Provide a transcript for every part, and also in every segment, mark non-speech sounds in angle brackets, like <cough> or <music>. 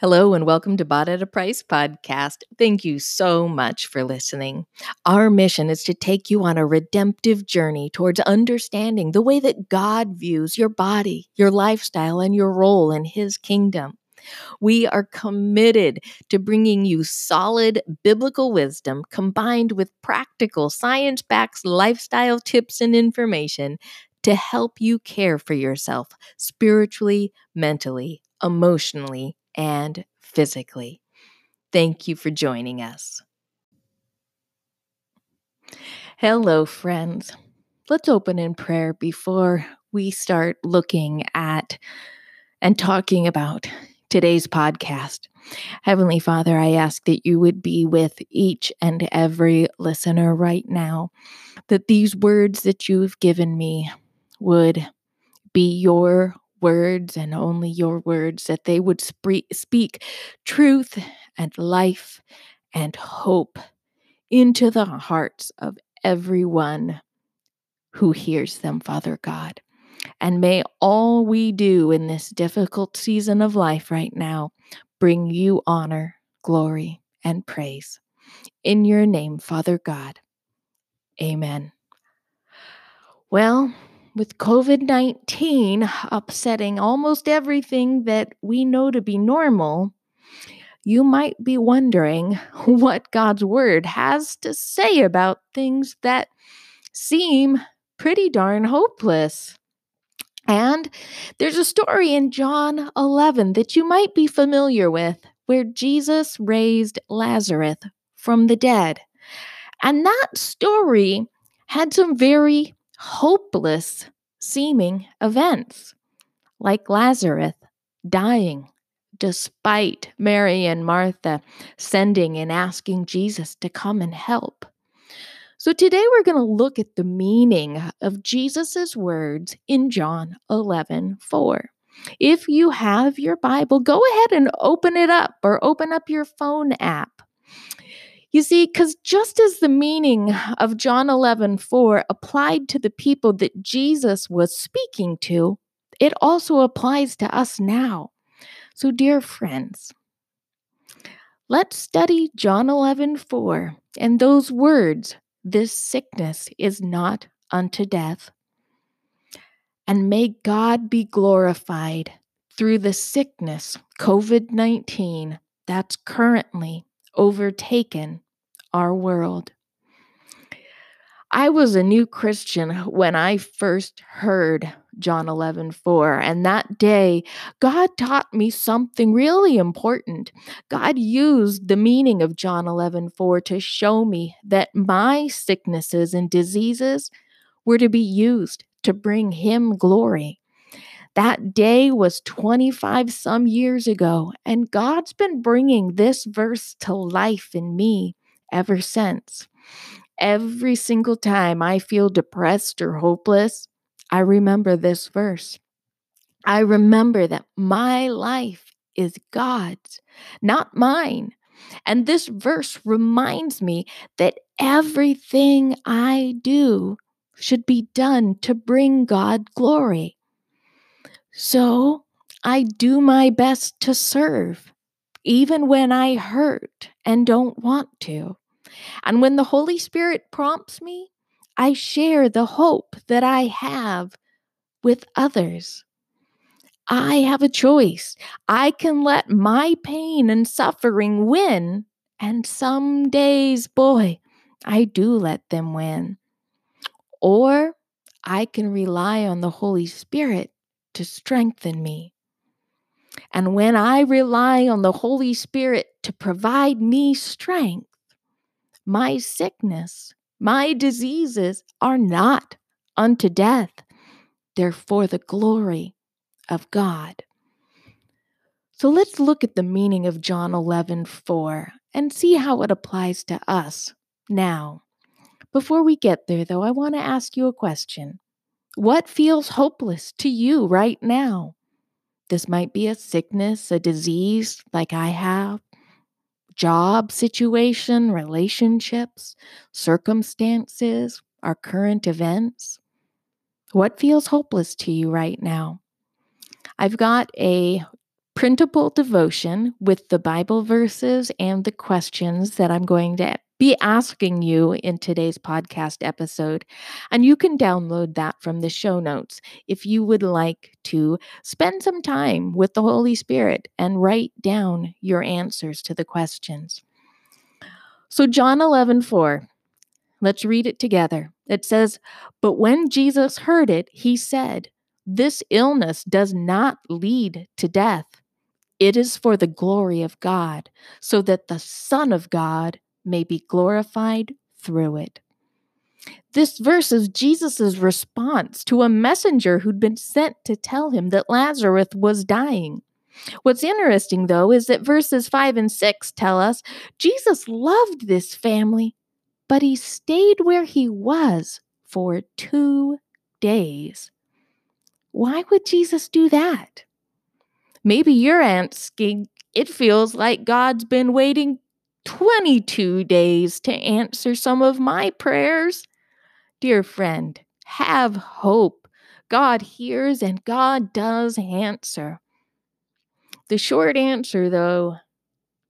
Hello and welcome to Bought at a Price podcast. Thank you so much for listening. Our mission is to take you on a redemptive journey towards understanding the way that God views your body, your lifestyle, and your role in His kingdom. We are committed to bringing you solid biblical wisdom combined with practical science backed lifestyle tips and information to help you care for yourself spiritually, mentally, emotionally, and physically. Thank you for joining us. Hello, friends. Let's open in prayer before we start looking at and talking about today's podcast. Heavenly Father, I ask that you would be with each and every listener right now, that these words that you've given me would be your words and only your words, that they would spe- speak truth and life and hope into the hearts of everyone who hears them, Father God. And may all we do in this difficult season of life right now bring you honor, glory, and praise. In your name, Father God. Amen. Well, with COVID 19 upsetting almost everything that we know to be normal, you might be wondering <laughs> what God's Word has to say about things that seem pretty darn hopeless. And there's a story in John 11 that you might be familiar with where Jesus raised Lazarus from the dead. And that story had some very hopeless seeming events, like Lazarus dying despite Mary and Martha sending and asking Jesus to come and help. So today we're going to look at the meaning of Jesus' words in John 11 4. If you have your Bible, go ahead and open it up or open up your phone app you see, because just as the meaning of John 11 4 applied to the people that Jesus was speaking to, it also applies to us now. So, dear friends, let's study John 11 4 and those words, this sickness is not unto death. And may God be glorified through the sickness, COVID 19, that's currently overtaken our world. I was a new Christian when I first heard John 11 4. And that day, God taught me something really important. God used the meaning of John 11 4 to show me that my sicknesses and diseases were to be used to bring Him glory. That day was 25 some years ago, and God's been bringing this verse to life in me ever since. Every single time I feel depressed or hopeless, I remember this verse. I remember that my life is God's, not mine. And this verse reminds me that everything I do should be done to bring God glory. So I do my best to serve, even when I hurt and don't want to. And when the Holy Spirit prompts me, I share the hope that I have with others. I have a choice. I can let my pain and suffering win, and some days, boy, I do let them win. Or I can rely on the Holy Spirit to strengthen me. And when I rely on the Holy Spirit to provide me strength, my sickness, my diseases are not unto death. They're for the glory of God. So let's look at the meaning of John 11 4 and see how it applies to us now. Before we get there, though, I want to ask you a question. What feels hopeless to you right now? This might be a sickness, a disease like I have, job situation, relationships, circumstances, our current events? What feels hopeless to you right now? I've got a printable devotion with the Bible verses and the questions that I'm going to be asking you in today's podcast episode. And you can download that from the show notes if you would like to spend some time with the Holy Spirit and write down your answers to the questions. So, John 11, 4, let's read it together. It says, But when Jesus heard it, he said, This illness does not lead to death. It is for the glory of God, so that the Son of God may be glorified through it. This verse is Jesus' response to a messenger who'd been sent to tell him that Lazarus was dying. What's interesting, though, is that verses 5 and 6 tell us Jesus loved this family, but he stayed where he was for two days. Why would Jesus do that? Maybe you're asking, it feels like God's been waiting 22 days to answer some of my prayers. Dear friend, have hope. God hears and God does answer. The short answer, though,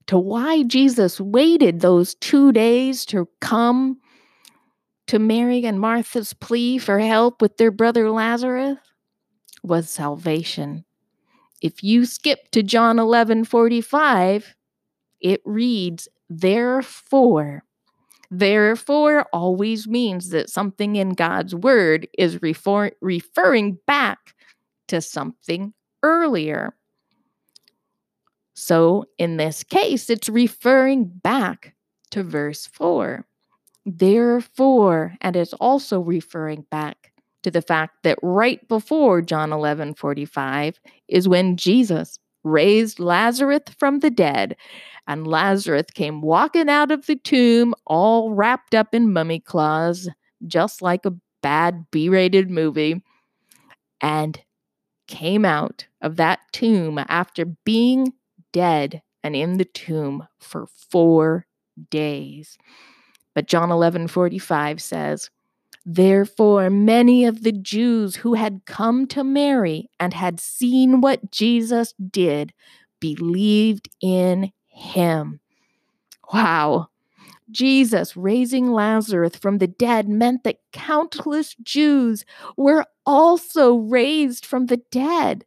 to why Jesus waited those two days to come to Mary and Martha's plea for help with their brother Lazarus was salvation. If you skip to John 11 45, it reads, Therefore, therefore always means that something in God's word is refer- referring back to something earlier. So in this case, it's referring back to verse 4. Therefore, and it's also referring back to the fact that right before John 11 45 is when Jesus raised Lazarus from the dead, and Lazarus came walking out of the tomb all wrapped up in mummy cloths, just like a bad B rated movie, and came out of that tomb after being dead and in the tomb for four days. But John 11 45 says, Therefore, many of the Jews who had come to Mary and had seen what Jesus did believed in him. Wow. Jesus raising Lazarus from the dead meant that countless Jews were also raised from the dead.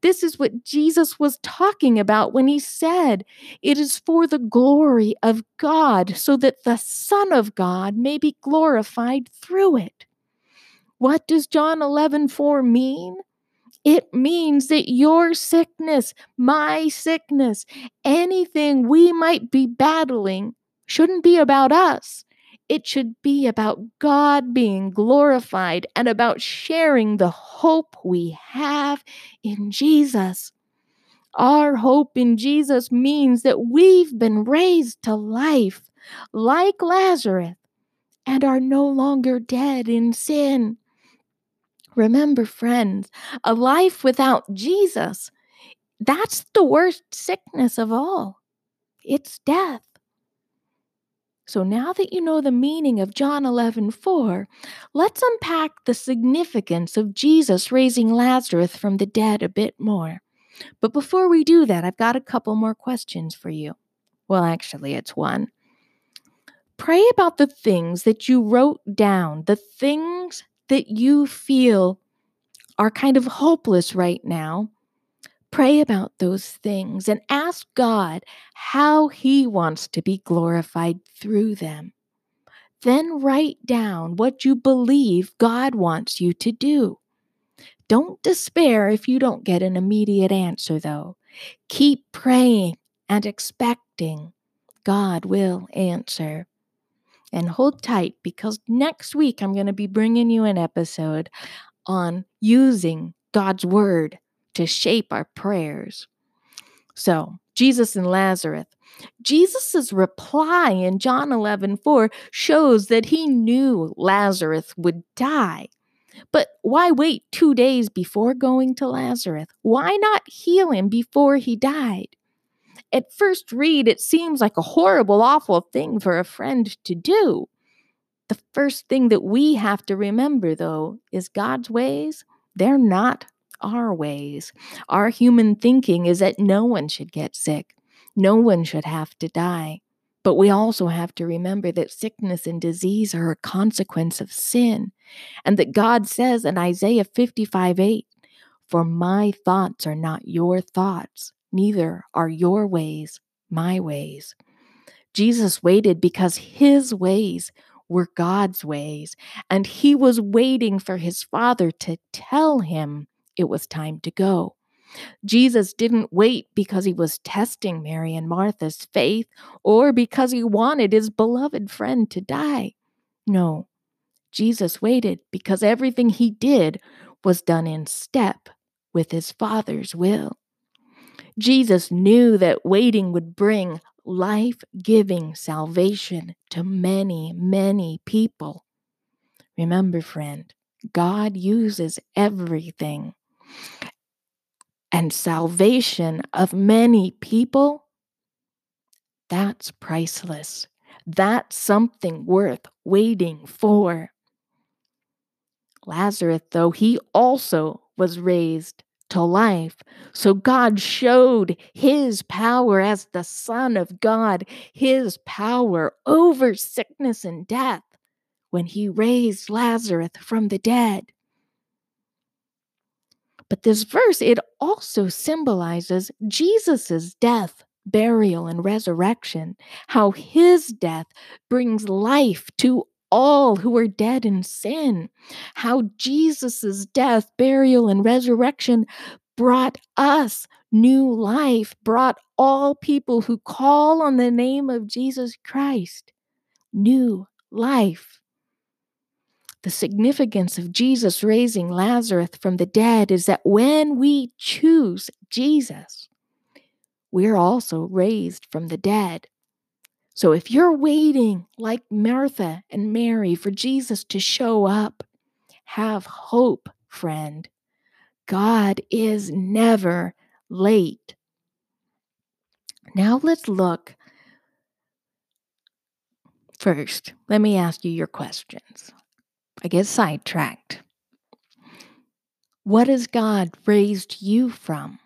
This is what Jesus was talking about when he said, It is for the glory of God, so that the Son of God may be glorified through it. What does John 11 4 mean? It means that your sickness, my sickness, anything we might be battling shouldn't be about us. It should be about God being glorified and about sharing the hope we have in Jesus. Our hope in Jesus means that we've been raised to life like Lazarus and are no longer dead in sin. Remember, friends, a life without Jesus, that's the worst sickness of all. It's death. So now that you know the meaning of John 11 4, let's unpack the significance of Jesus raising Lazarus from the dead a bit more. But before we do that, I've got a couple more questions for you. Well, actually, it's one. Pray about the things that you wrote down, the things that you feel are kind of hopeless right now, Pray about those things and ask God how He wants to be glorified through them. Then write down what you believe God wants you to do. Don't despair if you don't get an immediate answer, though. Keep praying and expecting. God will answer. And hold tight because next week I'm going to be bringing you an episode on using God's Word to shape our prayers. So, Jesus and Lazarus. Jesus' reply in John 11 4 shows that he knew Lazarus would die. But why wait two days before going to Lazarus? Why not heal him before he died? At first read, it seems like a horrible, awful thing for a friend to do. The first thing that we have to remember, though, is God's ways, they're not our ways. Our human thinking is that no one should get sick, no one should have to die. But we also have to remember that sickness and disease are a consequence of sin, and that God says in Isaiah 55 8, For my thoughts are not your thoughts, neither are your ways my ways. Jesus waited because his ways were God's ways, and he was waiting for his Father to tell him it was time to go. Jesus didn't wait because he was testing Mary and Martha's faith or because he wanted his beloved friend to die. No, Jesus waited because everything he did was done in step with his Father's will. Jesus knew that waiting would bring life giving salvation to many, many people. Remember, friend, God uses everything. And salvation of many people, that's priceless. That's something worth waiting for. Lazarus, though, he also was raised to life. So God showed his power as the Son of God, his power over sickness and death when he raised Lazarus from the dead. But this verse, it also symbolizes Jesus' death, burial, and resurrection, how his death brings life to all who are dead in sin. How Jesus' death, burial, and resurrection brought us new life, brought all people who call on the name of Jesus Christ new life. The significance of Jesus raising Lazarus from the dead is that when we choose Jesus, we're also raised from the dead. So if you're waiting like Martha and Mary for Jesus to show up, have hope, friend. God is never late. Now let's look. First, let me ask you your questions. I get sidetracked. What has God raised you from?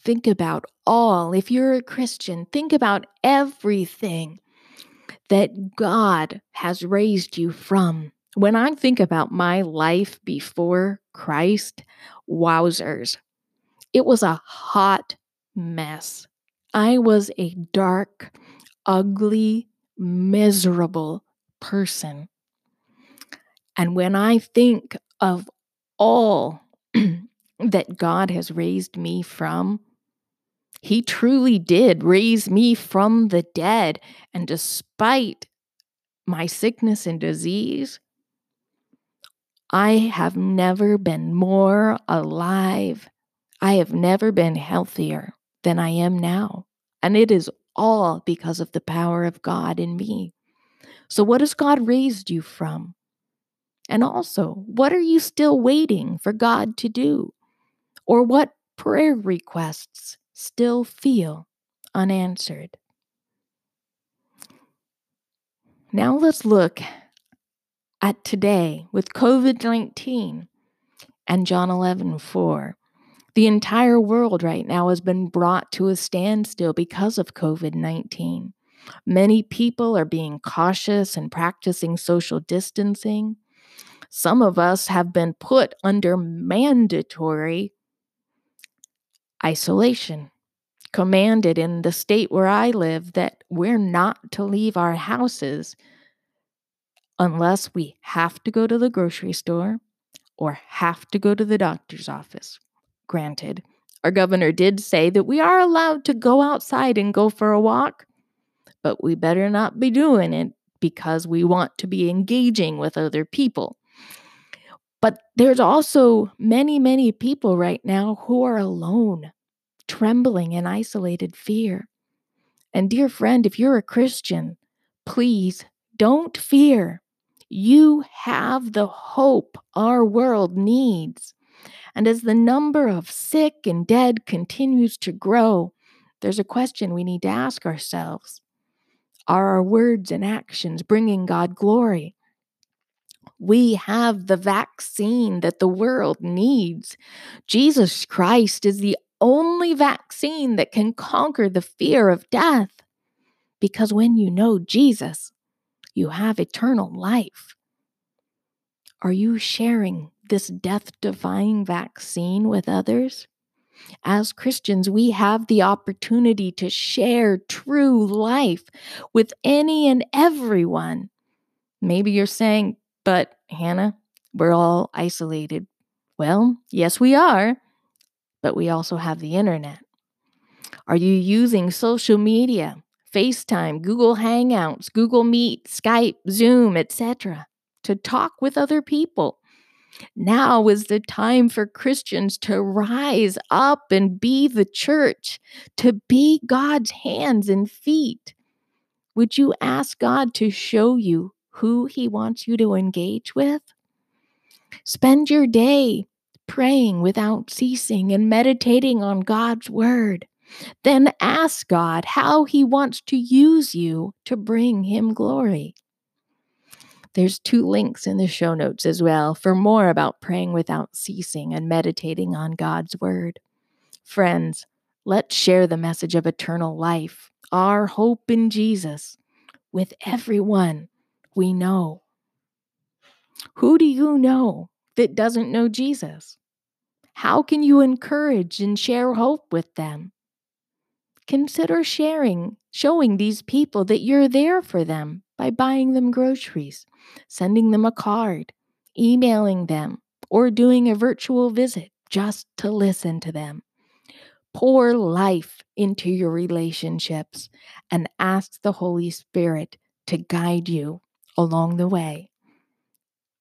Think about all, if you're a Christian, think about everything that God has raised you from. When I think about my life before Christ, wowzers, it was a hot mess. I was a dark, ugly, miserable person. And when I think of all <clears throat> that God has raised me from, he truly did raise me from the dead. And despite my sickness and disease, I have never been more alive. I have never been healthier than I am now. And it is all because of the power of God in me. So, what has God raised you from? And also, what are you still waiting for God to do? Or what prayer requests still feel unanswered. Now let's look at today with COVID 19 and John 11 4. The entire world right now has been brought to a standstill because of COVID 19. Many people are being cautious and practicing social distancing. Some of us have been put under mandatory isolation commanded in the state where I live that we're not to leave our houses unless we have to go to the grocery store or have to go to the doctor's office. Granted, our governor did say that we are allowed to go outside and go for a walk, but we better not be doing it because we want to be engaging with other people. But there's also many, many people right now who are alone trembling in isolated fear. And, dear friend, if you're a Christian, please don't fear. You have the hope our world needs. And as the number of sick and dead continues to grow, there's a question we need to ask ourselves Are our words and actions bringing God glory? We have the vaccine that the world needs. Jesus Christ is the only vaccine that can conquer the fear of death. Because when you know Jesus, you have eternal life. Are you sharing this death defying vaccine with others? As Christians, we have the opportunity to share true life with any and everyone. Maybe you're saying, but Hannah, we're all isolated. Well, yes, we are, but we also have the internet. Are you using social media, FaceTime, Google Hangouts, Google Meet, Skype, Zoom, etc., to talk with other people? Now is the time for Christians to rise up and be the church, to be God's hands and feet. Would you ask God to show you who He wants you to engage with? Spend your day praying without ceasing and meditating on God's word. Then ask God how He wants to use you to bring Him glory. There's two links in the show notes as well for more about praying without ceasing and meditating on God's word. Friends, let's share the message of eternal life, our hope in Jesus, with everyone we know. Who do you know that doesn't know Jesus? How can you encourage and share hope with them? Consider sharing, showing these people that you're there for them by buying them groceries, sending them a card, emailing them, or doing a virtual visit just to listen to them. Pour life into your relationships and ask the Holy Spirit to guide you along the way.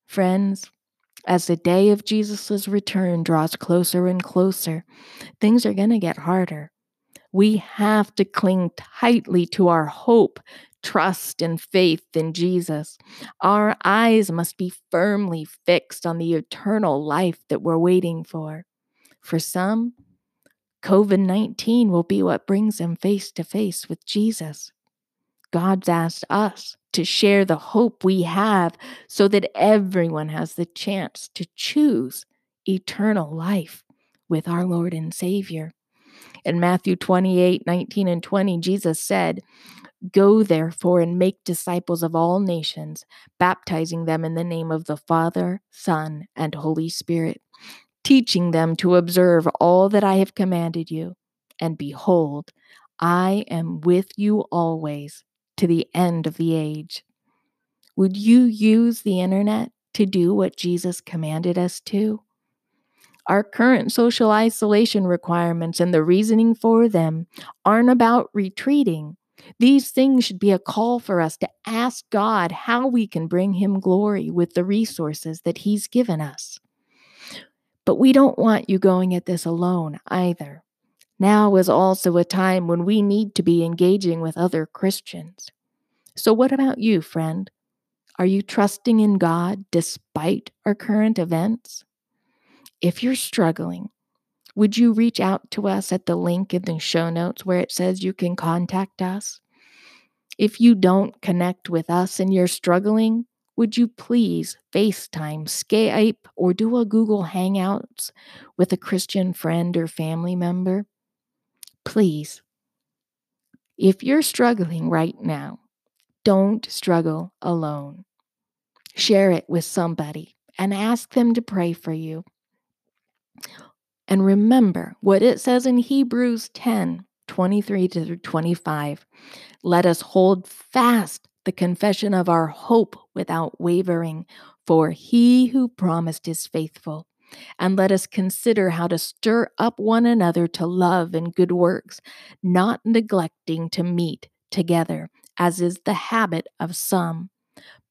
Friends, as the day of Jesus' return draws closer and closer, things are going to get harder. We have to cling tightly to our hope trust and faith in Jesus. Our eyes must be firmly fixed on the eternal life that we're waiting for. For some, COVID 19 will be what brings them face to face with Jesus. God's asked us to share the hope we have so that everyone has the chance to choose eternal life with our Lord and Savior. In Matthew 28 19 and 20, Jesus said, Go therefore and make disciples of all nations, baptizing them in the name of the Father, Son, and Holy Spirit, teaching them to observe all that I have commanded you. And behold, I am with you always to the end of the age. Would you use the internet to do what Jesus commanded us to? Our current social isolation requirements and the reasoning for them aren't about retreating these things should be a call for us to ask God how we can bring Him glory with the resources that He's given us. But we don't want you going at this alone either. Now is also a time when we need to be engaging with other Christians. So, what about you, friend? Are you trusting in God despite our current events? If you're struggling, would you reach out to us at the link in the show notes where it says you can contact us? If you don't connect with us and you're struggling, would you please FaceTime, Skype, or do a Google Hangouts with a Christian friend or family member? Please. If you're struggling right now, don't struggle alone. Share it with somebody and ask them to pray for you. And remember what it says in Hebrews 10 23 to 25. Let us hold fast the confession of our hope without wavering, for he who promised is faithful. And let us consider how to stir up one another to love and good works, not neglecting to meet together, as is the habit of some,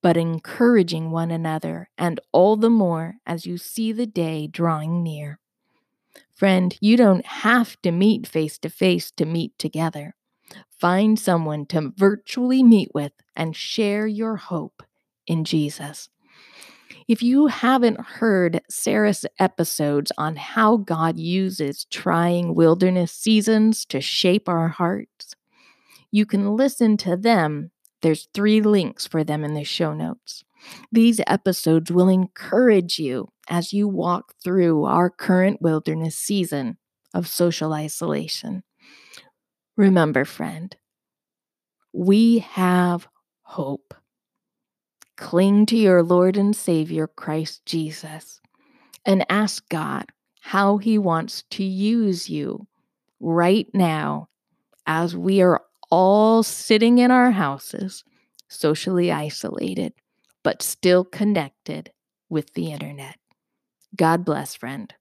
but encouraging one another, and all the more as you see the day drawing near. Friend, you don't have to meet face to face to meet together. Find someone to virtually meet with and share your hope in Jesus. If you haven't heard Sarah's episodes on how God uses trying wilderness seasons to shape our hearts, you can listen to them. There's three links for them in the show notes. These episodes will encourage you as you walk through our current wilderness season of social isolation. Remember, friend, we have hope. Cling to your Lord and Savior, Christ Jesus, and ask God how He wants to use you right now as we are all sitting in our houses, socially isolated, but still connected with the internet. God bless, friend.